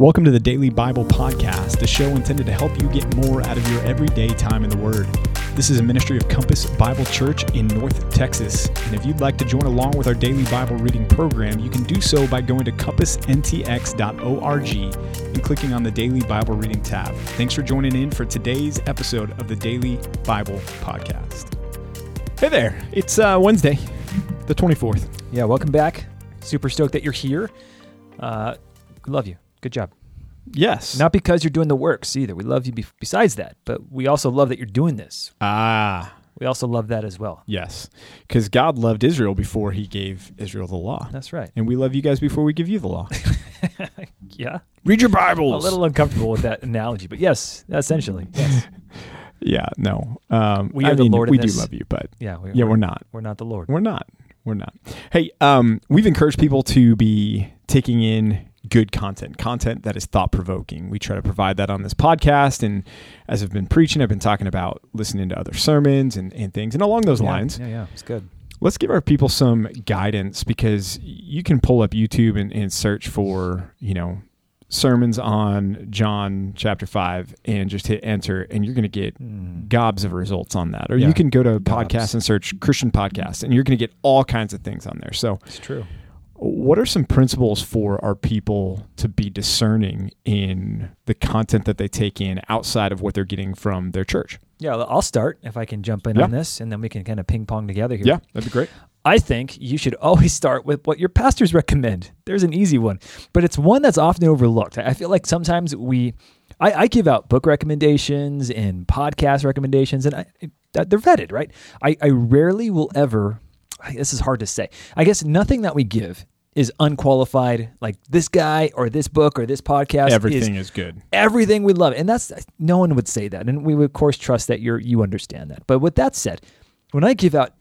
Welcome to the Daily Bible Podcast, a show intended to help you get more out of your everyday time in the Word. This is a ministry of Compass Bible Church in North Texas. And if you'd like to join along with our daily Bible reading program, you can do so by going to compassntx.org and clicking on the Daily Bible Reading tab. Thanks for joining in for today's episode of the Daily Bible Podcast. Hey there, it's uh, Wednesday, the 24th. Yeah, welcome back. Super stoked that you're here. Uh, love you. Good job. Yes. Not because you're doing the works either. We love you be- besides that, but we also love that you're doing this. Ah, We also love that as well. yes. Because God loved Israel before he gave Israel the law. That's right. And we love you guys before we give you the law. Yeah. Read your Bibles. A little uncomfortable with that analogy, but yes, essentially. Yes. Yeah, no. Um, We I the mean, Lord We do love you, but Yeah. We, yeah, we're not. We're not the Lord. We're not. We're not. Hey, um, we've encouraged people to be taking in good content, content that is thought provoking. We try to provide that on this podcast. And as I've been preaching, I've been talking about listening to other sermons and, and things. And along those Yeah, lines, Yeah, yeah. It's good. let's give our people some guidance because you can pull up YouTube and, and search for, you know, sermons on John chapter 5 and just hit enter and you're going to get Mm. gobs of results on that. Or Yeah. you can go to Gobs. podcasts and search Christian podcasts and you're going to get all kinds of things on there. So, It's true. What are some principles for our people to be discerning in the content that they take in outside of what they're getting from their church? Yeah, I'll start if I can jump in Yeah. on this, and then we can kind of ping pong together here. Yeah, that'd be great. I think you should always start with what your pastors recommend. There's an easy one, but it's one that's often overlooked. I feel like sometimes we, I, I give out book recommendations and podcast recommendations, and I, they're vetted, right? I, I rarely will ever, this is hard to say. I guess nothing that we give is unqualified, like this guy or this book or this podcast. is Everything is good. everything we love. And that's no one would say that. And we would of course trust that you're you understand that. But with that said, when I give out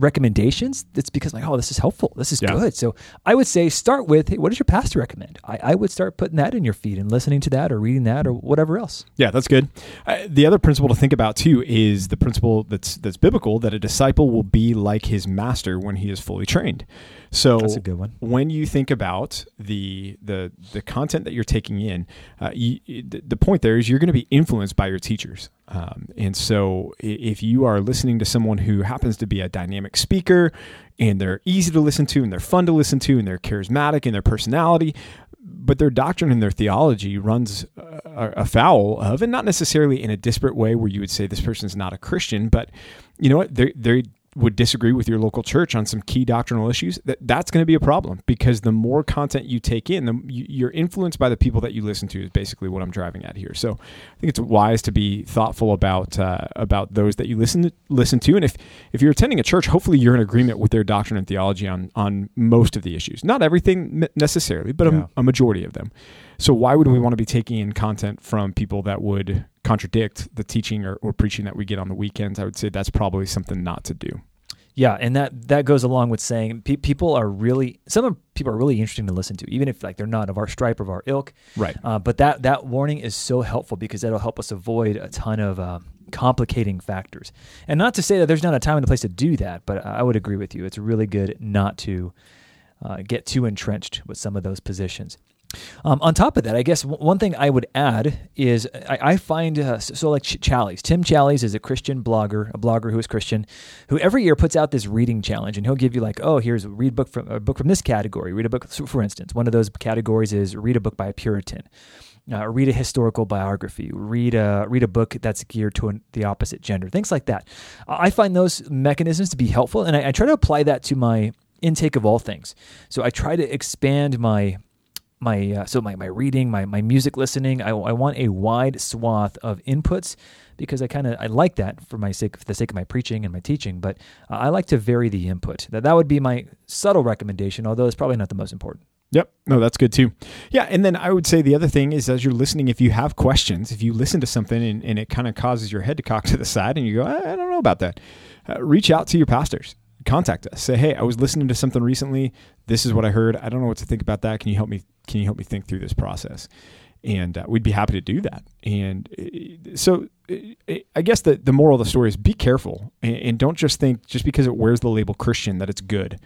recommendations, it's because like, oh, this is helpful. This is Yeah. good. So I would say start with, hey, what does your pastor recommend? I, I would start putting that in your feed and listening to that or reading that or whatever else. Yeah, that's good. Uh, the other principle to think about too is the principle that's that's biblical that a disciple will be like his master when he is fully trained. So That's a good one. when you think about the the the content that you're taking in, uh, you, the the point there is you're going to be influenced by your teachers. Um, and so if you are listening to someone who happens to be a dynamic speaker and they're easy to listen to and they're fun to listen to and they're charismatic in their personality, but their doctrine and their theology runs afoul of, and not necessarily in a disparate way where you would say this person is not a Christian, but you know what? They they would disagree with your local church on some key doctrinal issues. That that's going to be a problem because the more content you take in, the you, you're influenced by the people that you listen to. Is basically what I'm driving at here. So I think it's wise to be thoughtful about uh, about those that you listen to, listen to, and if if you're attending a church, hopefully you're in agreement with their doctrine and theology on on most of the issues. Not everything necessarily, but Yeah. a, a majority of them. So why would we want to be taking in content from people that would contradict the teaching or, or preaching that we get on the weekends? I would say that's probably something not to do. Yeah, and that that goes along with saying pe- people are really some of people are really interesting to listen to, even if like they're not of our stripe or of our ilk. Right. Uh, but that that warning is so helpful because that'll help us avoid a ton of uh, complicating factors. And not to say that there's not a time and a place to do that, but I would agree with you. It's really good not to uh, get too entrenched with some of those positions. Um, on top of that, I guess w- one thing I would add is I, I find uh, so, like Ch- Challies. Tim Challies is a Christian blogger, a blogger who is Christian, who every year puts out this reading challenge, and he'll give you like, oh, here's a read book from a book from this category. Read a book, so for instance, one of those categories is read a book by a Puritan. Uh, read a historical biography. Read a read a book that's geared to an, the opposite gender. Things like that. I find those mechanisms to be helpful, and I, I try to apply that to my intake of all things. So I try to expand my my uh, so my, my reading my, my music listening I, I want a wide swath of inputs because I kind of I like that for my sake for the sake of my preaching and my teaching but uh, I like to vary the input that that would be my subtle recommendation although it's probably not the most important Yep. No, that's good too. Yeah. And then I would say the other thing is as you're listening, if you have questions, if you listen to something and, and it kind of causes your head to cock to the side and you go, I, I don't know about that, uh, reach out to your pastors. Contact us. Say, hey, I was listening to something recently. This is what I heard. I don't know what to think about that. Can you help me? Can you help me think through this process? And uh, we'd be happy to do that. And uh, so uh, I guess the, the moral of the story is be careful and, and don't just think just because it wears the label Christian that it's good.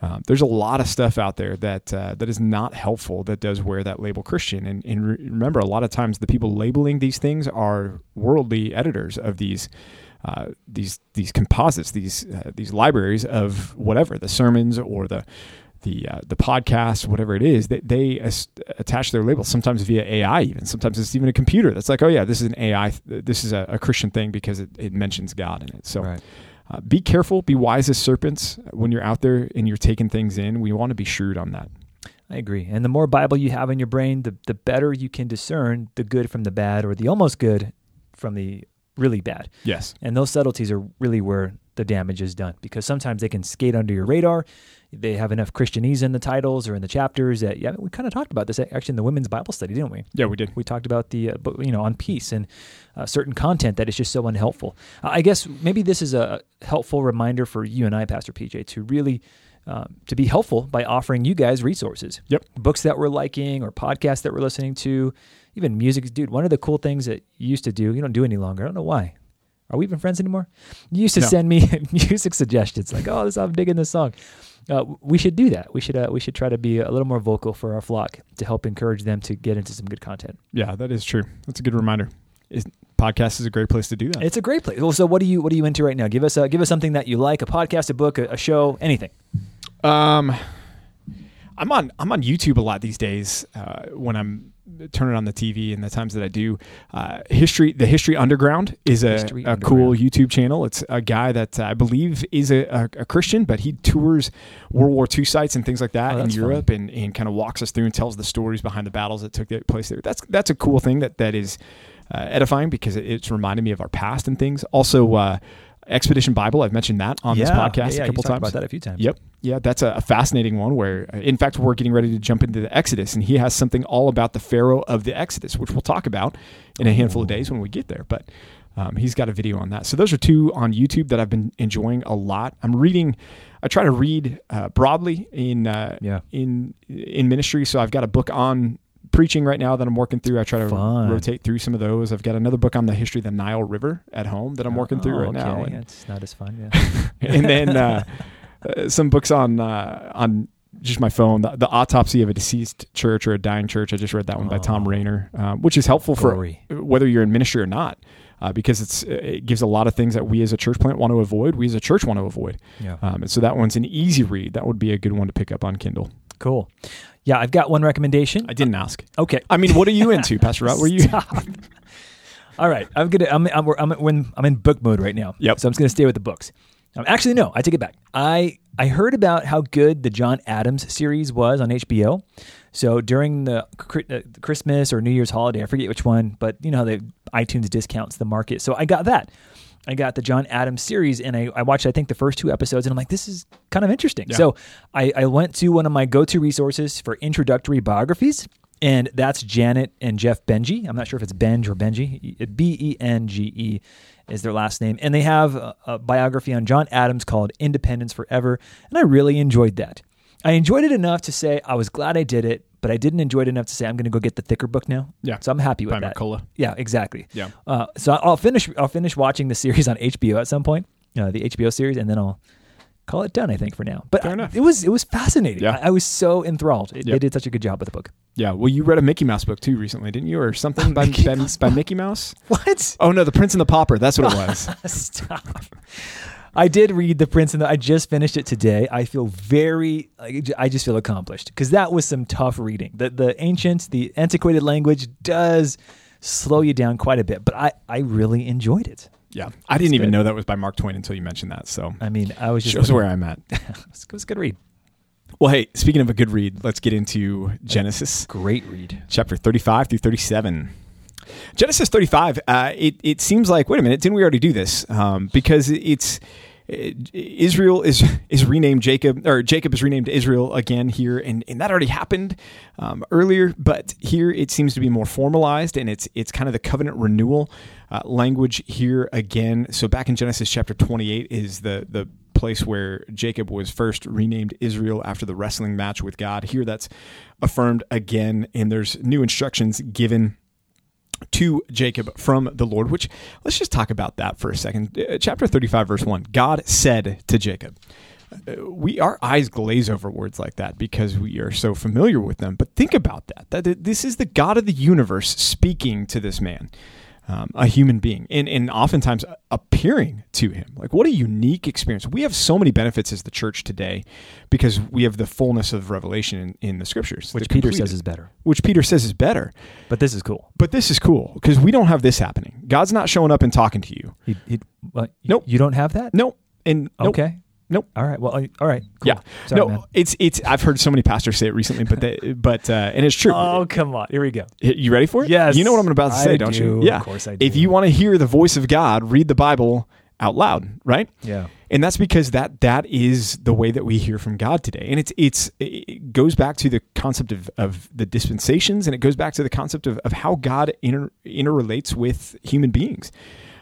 Um, there's a lot of stuff out there that uh, that is not helpful that does wear that label Christian. And, and re- remember, a lot of times the people labeling these things are worldly editors of these uh, these these composites, these uh, these libraries of whatever the sermons or the the uh, the podcast, whatever it is, that they, as- attach their labels sometimes via AI, even sometimes it's even a computer that's like, oh yeah, this is an AI, this is a, a Christian thing because it, it mentions God in it. So Right. uh, be careful, be wise as serpents when you're out there and you're taking things in. We want to be shrewd on that. I agree. And the more Bible you have in your brain, the, the better you can discern the good from the bad or the almost good from the really bad. Yes. And those subtleties are really where the damage is done because sometimes they can skate under your radar. They have enough Christianese in the titles or in the chapters that, yeah, we kind of talked about this actually in the women's Bible study, didn't we? Yeah, we did. We talked about the, uh, you know, on peace and uh, certain content that is just so unhelpful. I guess maybe this is a helpful reminder for you and I, Pastor PJ, to really um, to be helpful by offering you guys resources. Yep. Books that we're liking or podcasts that we're listening to, even music. Dude, one of the cool things that you used to do, you don't do any longer. I don't know why. Are we even friends anymore? You used to No. send me music suggestions like, "Oh, this I'm digging this song." Uh, we should do that. We should uh, we should try to be a little more vocal for our flock to help encourage them to get into some good content. Yeah, that is true. That's a good reminder. Is podcast is a great place to do that. It's a great place. Well, so what are you what are you into right now? Give us a, give us something that you like, a podcast, a book, a, a show, anything. Um, I'm on I'm on YouTube a lot these days uh, when I'm turning on the TV and the times that I do. Uh, history, the History Underground is a, History a cool YouTube channel. It's a guy that I believe is a, a, a Christian, but he tours World War II sites and things like that Oh, in. Europe and, and kind of walks us through and tells the stories behind the battles that took place there. That's that's a cool thing that that is uh, edifying because it, it's reminded me of our past and things. Also. Uh, Expedition Bible, I've mentioned that on this podcast yeah, yeah, a couple talked times. about that a few times. Yep. Yeah, that's a, fascinating one where, uh, in fact, we're getting ready to jump into the Exodus, and he has something all about the Pharaoh of the Exodus, which we'll talk about in a handful of days when we get there. But um, he's got a video on that. So those are two on YouTube that I've been enjoying a lot. I'm reading. I try to read uh, broadly in uh, Yeah. in in ministry. So I've got a book on preaching right now that I'm working through. I try to Fun. rotate through some of those. I've got another book on the history of the Nile River at home that I'm working through Oh, right now. okay. And- It's not as fun. Yeah. and then uh, uh, some books on uh, on just my phone. The, the autopsy of a deceased church or a dying church. I just read that one by Thom Oh. Rainer, uh, which is helpful for whether you're in ministry or not. Uh, because it's it gives a lot of things that we as a church plant want to avoid. We as a church want to avoid, yeah. um, and so that one's an easy read. That would be a good one to pick up on Kindle. Cool. Yeah, I've got one recommendation. I didn't ask. Okay. I mean, what are you into, Pastor Rod? Were you? All right, I'm gonna. I'm. I'm. I'm, when, I'm in book mode right now. Yep. So I'm just gonna stay with the books. Actually, no. I take it back. I I heard about how good the John Adams series was on HBO. So during the uh, the Christmas or New Year's holiday, I forget which one, but you know, how the iTunes discounts the market. So I got that. I got the John Adams series, and I, I watched I think the first two episodes, and I'm like, this is kind of interesting. Yeah. So I, I went to one of my go-to resources for introductory biographies, and that's Janet and Jeff Benji. I'm not sure if it's Benj or Benji. B E N G E is their last name, and they have a, a biography on John Adams called Independence Forever, and I really enjoyed that. I enjoyed it enough to say I was glad I did it, but I didn't enjoy it enough to say I'm going to go get the thicker book now. Yeah. So I'm happy with By that. McCullough. Yeah, exactly. Yeah. Uh, so I'll finish. I'll finish watching the series on HBO at some point, uh, the HBO series, and then I'll call it done. I think for now. But Fair I- enough. it was it was fascinating. Yeah. I, I was so enthralled. It, They did such a good job with the book. Yeah. Well, you read a Mickey Mouse book too recently, didn't you, or something by Mickey by, Mouse by? Mickey Mouse? What? Oh no, the Prince and the Pauper. That's what it was. Stop. I did read The Prince and the. I just finished it today. I feel very. I just feel accomplished because that was some tough reading. The the ancient, the antiquated language does slow you down quite a bit, but I I really enjoyed it. Yeah, I didn't even good. know that was by Mark Twain until you mentioned that. So I mean, I was just shows where I'm at. it was a good read. Well, hey, speaking of a good read, let's get into Genesis Great read. chapter 35 through 37. Genesis 35. Uh, it it seems like wait a minute, didn't we already do this? Um, because it's. uh, Israel is is renamed Jacob, or Jacob is renamed Israel again here, and, and that already happened um, earlier. But here it seems to be more formalized, and it's it's kind of the covenant renewal uh, language here again. So back in Genesis chapter twenty eight is the the place where Jacob was first renamed Israel after the wrestling match with God. Here that's affirmed again, and there's new instructions given to Jacob from the Lord, which let's just talk about that for a second. Uh, Chapter 35, verse 1 God said to Jacob, uh, we our eyes glaze over words like that because we are so familiar with them. But think about that. That this is the God of the universe speaking to this man um, a human being and, and oftentimes appearing to him. Like, what a unique experience. We have so many benefits as the church today because we have the fullness of revelation in, in the scriptures. Which Peter says is better. Which Peter says is better. But this is cool. But this is cool because we don't have this happening. God's not showing up and talking to you. He, he, well, nope. You don't have that? Nope. And nope. okay. Nope. All right. Well, all right. Cool. Yeah. Sorry, no, man. it's it's. I've heard so many pastors say it recently, but they, but uh, and it's true. Oh, come on. Here we go. You ready for it? Yes. You know what I'm about to say, I don't do. you? Yeah. Of course I do. If you want to hear the voice of God, read the Bible out loud, right? Yeah. And that's because that that is the way that we hear from God today. And it's it's it goes back to the concept of, of the dispensations and it goes back to the concept of, of how God inter, interrelates with human beings.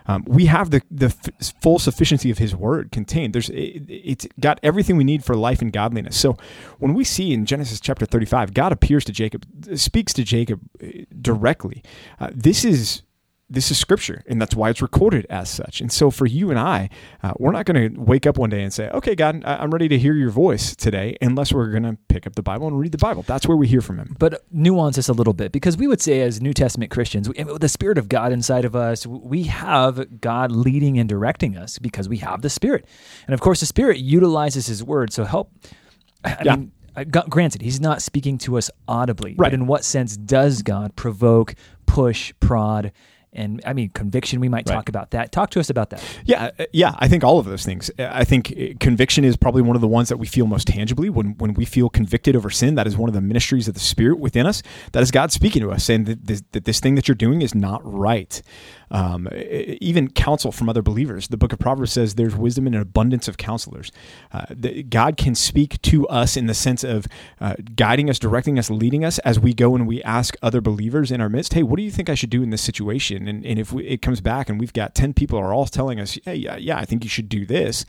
Um, we have the the f- full sufficiency of His Word contained. There's it, it's got everything we need for life and godliness. So when we see in Genesis chapter 35, God appears to Jacob, speaks to Jacob uh, directly. Uh, this is this is scripture and that's why it's recorded as such and so for you and i uh, we're not going to wake up one day and say okay god i'm ready to hear your voice today unless we're going to pick up the bible and read the bible that's where we hear from him But nuance this a little bit because we would say, as New Testament Christians, we, with the Spirit of God inside of us, we have God leading and directing us because we have the Spirit. And of course, the Spirit utilizes His Word. So help. I Yeah. mean, uh, granted, He's not speaking to us audibly. Right. But in what sense does God provoke, push, prod, and I mean, conviction? We might Right. talk about that. Talk to us about that. Yeah, uh, yeah, I think all of those things. Uh, I think uh, conviction is probably one of the ones that we feel most tangibly when when we feel convicted over sin. That is one of the ministries of the Spirit within us. That is God speaking to us, saying that this, that this thing that you're doing is not right. Um, even counsel from other believers. The Book of Proverbs says there's wisdom in an abundance of counselors. Uh, God can speak to us in the sense of uh, guiding us, directing us, leading us as we go and we ask other believers in our midst, "Hey, what do you think I should do in this situation?" And, and if we, it comes back and we've got ten people are all telling us, "Hey, yeah, yeah, I think you should do this,"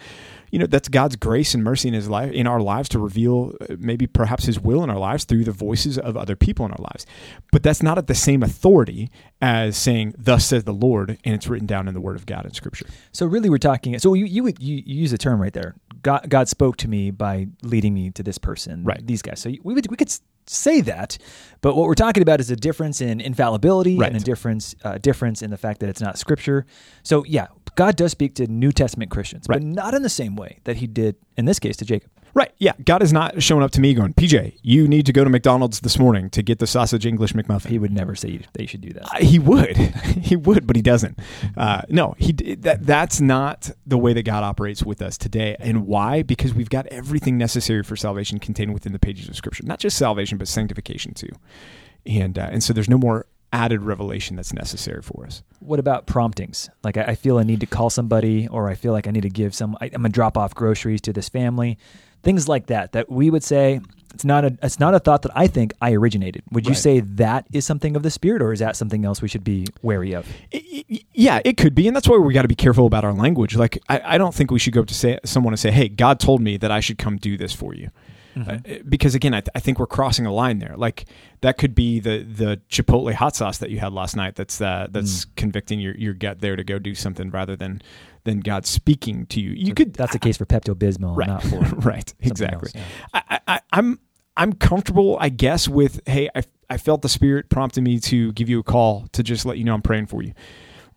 you know, that's God's grace and mercy in His life in our lives to reveal uh, maybe perhaps His will in our lives through the voices of other people in our lives. But that's not at the same authority as saying, "Thus says the Lord," and it's written down in the Word of God in Scripture. So really, we're talking. So you you would you, you use a term right there. God God spoke to me by leading me to this person. Right. These guys. So we would we could say that, but what we're talking about is a difference in infallibility Right. and a difference uh, difference in the fact that it's not scripture. So yeah, God does speak to New Testament Christians, but not in the same way that He did in this case to Jacob. Right. Yeah. God is not showing up to me going, PJ, you need to go to McDonald's this morning to get the sausage English McMuffin. He would never say you should do that. Uh, he would, he would, but he doesn't. Uh, no, he that that's not the way that God operates with us today. And why? Because we've got everything necessary for salvation contained within the pages of Scripture. Not just salvation, but sanctification too. And uh, and so there's no more added revelation that's necessary for us. What about promptings? Like I, I feel I need to call somebody, or I feel like I need to give some. I, I'm gonna drop off groceries to this family, things like that. That we would say it's not a it's not a thought that I think I originated. Would you Right. say that is something of the spirit, or is that something else we should be wary of? I- I- yeah, it could be, and that's why we got to be careful about our language. Like, I, I don't think we should go up to say someone and say, "Hey, God told me that I should come do this for you," Uh, because again, I, th- I think we're crossing a line there. Like, that could be the the Chipotle hot sauce that you had last night. That's uh, that's convicting your your gut there to go do something rather than than God speaking to you. You could That's a case for Pepto Bismol, right, not for right, exactly. else, yeah. I, I, I'm I'm comfortable, I guess, with hey, I, I felt the Spirit prompted me to give you a call to just let you know I'm praying for you.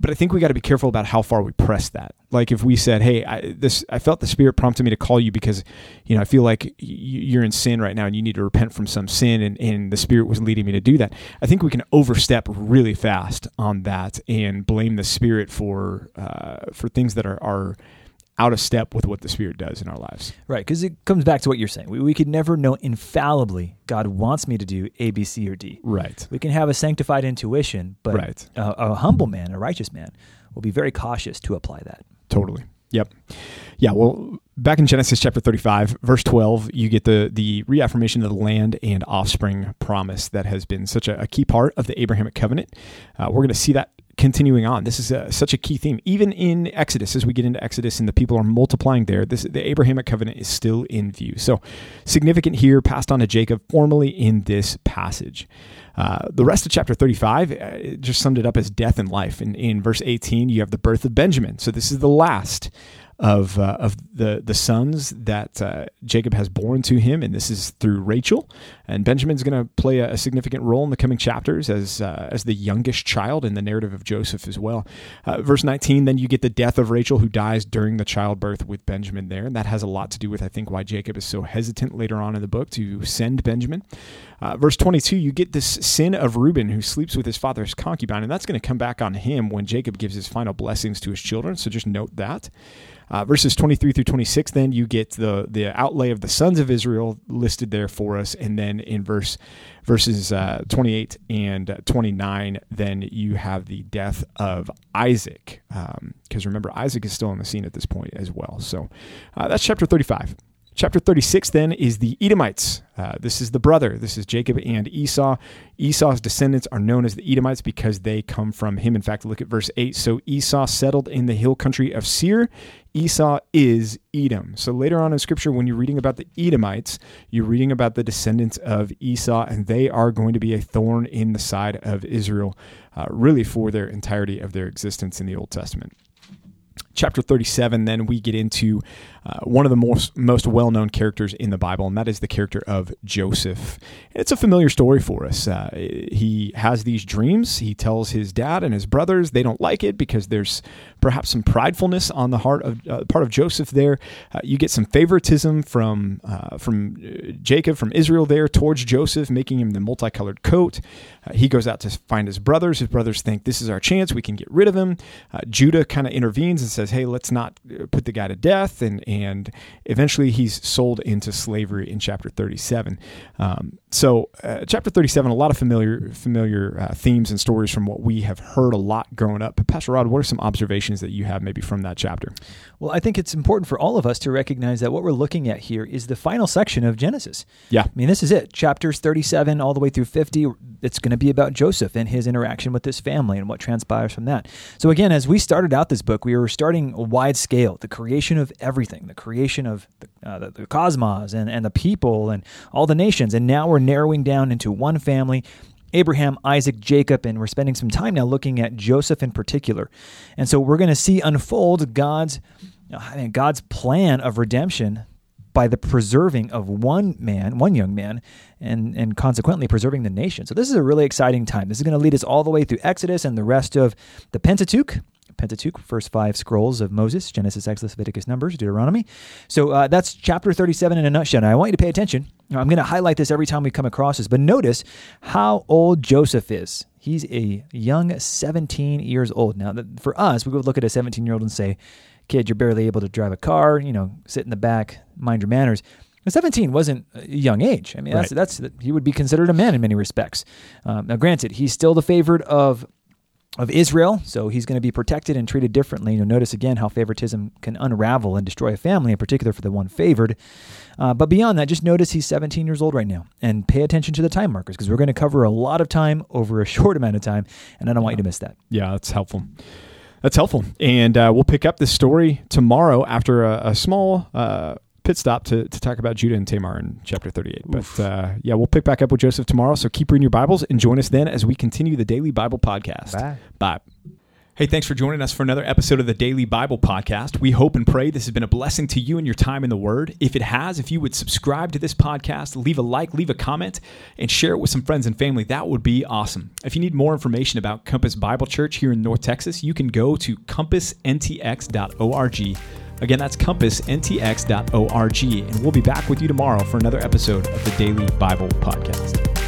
But I think we got to be careful about how far we press that. Like if we said, "Hey, I, this I felt the Spirit prompted me to call you because, you know, I feel like you're in sin right now and you need to repent from some sin, and, and the Spirit was leading me to do that." I think we can overstep really fast on that and blame the Spirit for uh, for things that are are out of step with what the Spirit does in our lives. Right, because it comes back to what you're saying. We, we could never know infallibly God wants me to do A, B, C, or D. Right. We can have a sanctified intuition, but Right. a, a humble man, a righteous man, will be very cautious to apply that. Totally. Yep. Yeah. Well, back in Genesis chapter 35, verse 12, you get the, the reaffirmation of the land and offspring promise that has been such a, a key part of the Abrahamic covenant. Uh, we're going to see that continuing on. This is a, such a key theme. Even in Exodus, as we get into Exodus and the people are multiplying there, this, the Abrahamic covenant is still in view. So significant here, passed on to Jacob formally in this passage. Uh, the rest of chapter 35 uh, just summed it up as death and life. And in verse 18, you have the birth of Benjamin. So this is the last of uh, of the the sons that uh, Jacob has born to him, and this is through Rachel. And Benjamin's going to play a, a, significant role in the coming chapters as uh, as the youngest child in the narrative of Joseph as well. Uh, verse 19, then you get the death of Rachel, who dies during the childbirth with Benjamin there, and that has a lot to do with I think why Jacob is so hesitant later on in the book to send Benjamin. Uh, verse 22, you get this sin of Reuben who sleeps with his father's concubine, and that's going to come back on him when Jacob gives his final blessings to his children. So just note that. Uh, verses 23 through 26, then you get the the outlay of the sons of Israel listed there for us, and then in verse verses uh, 28 and 29, then you have the death of Isaac, because um, remember Isaac is still on the scene at this point as well. So uh, that's chapter 35. Chapter 36 then is the Edomites. Uh, this is the brother. This is Jacob and Esau. Esau's descendants are known as the Edomites because they come from him. In fact, look at verse 8. So Esau settled in the hill country of Seir. Esau is Edom. So later on in scripture, when you're reading about the Edomites, you're reading about the descendants of Esau, and they are going to be a thorn in the side of Israel, uh, really for their entirety of their existence in the Old Testament chapter 37, then we get into uh, one of the most, most well known characters in the Bible, and that is the character of Joseph. It's a familiar story for us. Uh, he has these dreams. He tells his dad and his brothers they don't like it because there's perhaps some pridefulness on the heart of uh, part of Joseph there. Uh, you get some favoritism from uh, from uh, Jacob from Israel there towards Joseph, making him the multicolored coat. he goes out to find his brothers. His brothers think this is our chance. We can get rid of him. Judah kind of intervenes and says, "Hey, let's not put the guy to death." And and eventually he's sold into slavery in chapter 37. Um, so, uh, chapter 37, a lot of familiar familiar uh, themes and stories from what we have heard a lot growing up. But Pastor Rod, what are some observations that you have maybe from that chapter? Well, I think it's important for all of us to recognize that what we're looking at here is the final section of Genesis. Yeah. I mean, this is it. Chapters 37 all the way through 50. It's going to be about Joseph and his interaction with his family and what transpires from that. So, again, as we started out this book, we were starting a wide scale the creation of everything, the creation of the, uh, the, the cosmos and, and the people and all the nations. And now we're narrowing down into one family Abraham, Isaac, Jacob, and we're spending some time now looking at Joseph in particular. And so we're going to see unfold God's mean, God's plan of redemption by the preserving of one man, one young man, and, and consequently preserving the nation. So this is a really exciting time. This is going to lead us all the way through Exodus and the rest of the Pentateuch, Pentateuch, first five scrolls of Moses Genesis, Exodus, Leviticus, Numbers, Deuteronomy. So uh, that's chapter 37 in a nutshell. Now, I want you to pay attention. I'm going to highlight this every time we come across this, but notice how old Joseph is. He's a young 17 years old. Now, for us, we would look at a 17 year old and say, kid, you're barely able to drive a car, you know, sit in the back, mind your manners. 17 wasn't a young age. I mean, that's, right. that's he would be considered a man in many respects. Um, now, granted, he's still the favorite of of Israel, so he's going to be protected and treated differently. You'll notice again how favoritism can unravel and destroy a family, in particular for the one favored. Uh, but beyond that, just notice he's 17 years old right now and pay attention to the time markers because we're going to cover a lot of time over a short amount of time, and I don't want you to miss that. Yeah, that's helpful. That's helpful. And uh, we'll pick up this story tomorrow after a, a small uh, pit stop to, to talk about Judah and Tamar in chapter 38. Oof. But uh, yeah, we'll pick back up with Joseph tomorrow. So keep reading your Bibles and join us then as we continue the Daily Bible Podcast. Bye. Bye. Hey, thanks for joining us for another episode of the Daily Bible Podcast. We hope and pray this has been a blessing to you and your time in the Word. If it has, if you would subscribe to this podcast, leave a like, leave a comment, and share it with some friends and family, that would be awesome. If you need more information about Compass Bible Church here in North Texas, you can go to compassntx.org. Again, that's compassntx.org, and we'll be back with you tomorrow for another episode of the Daily Bible Podcast.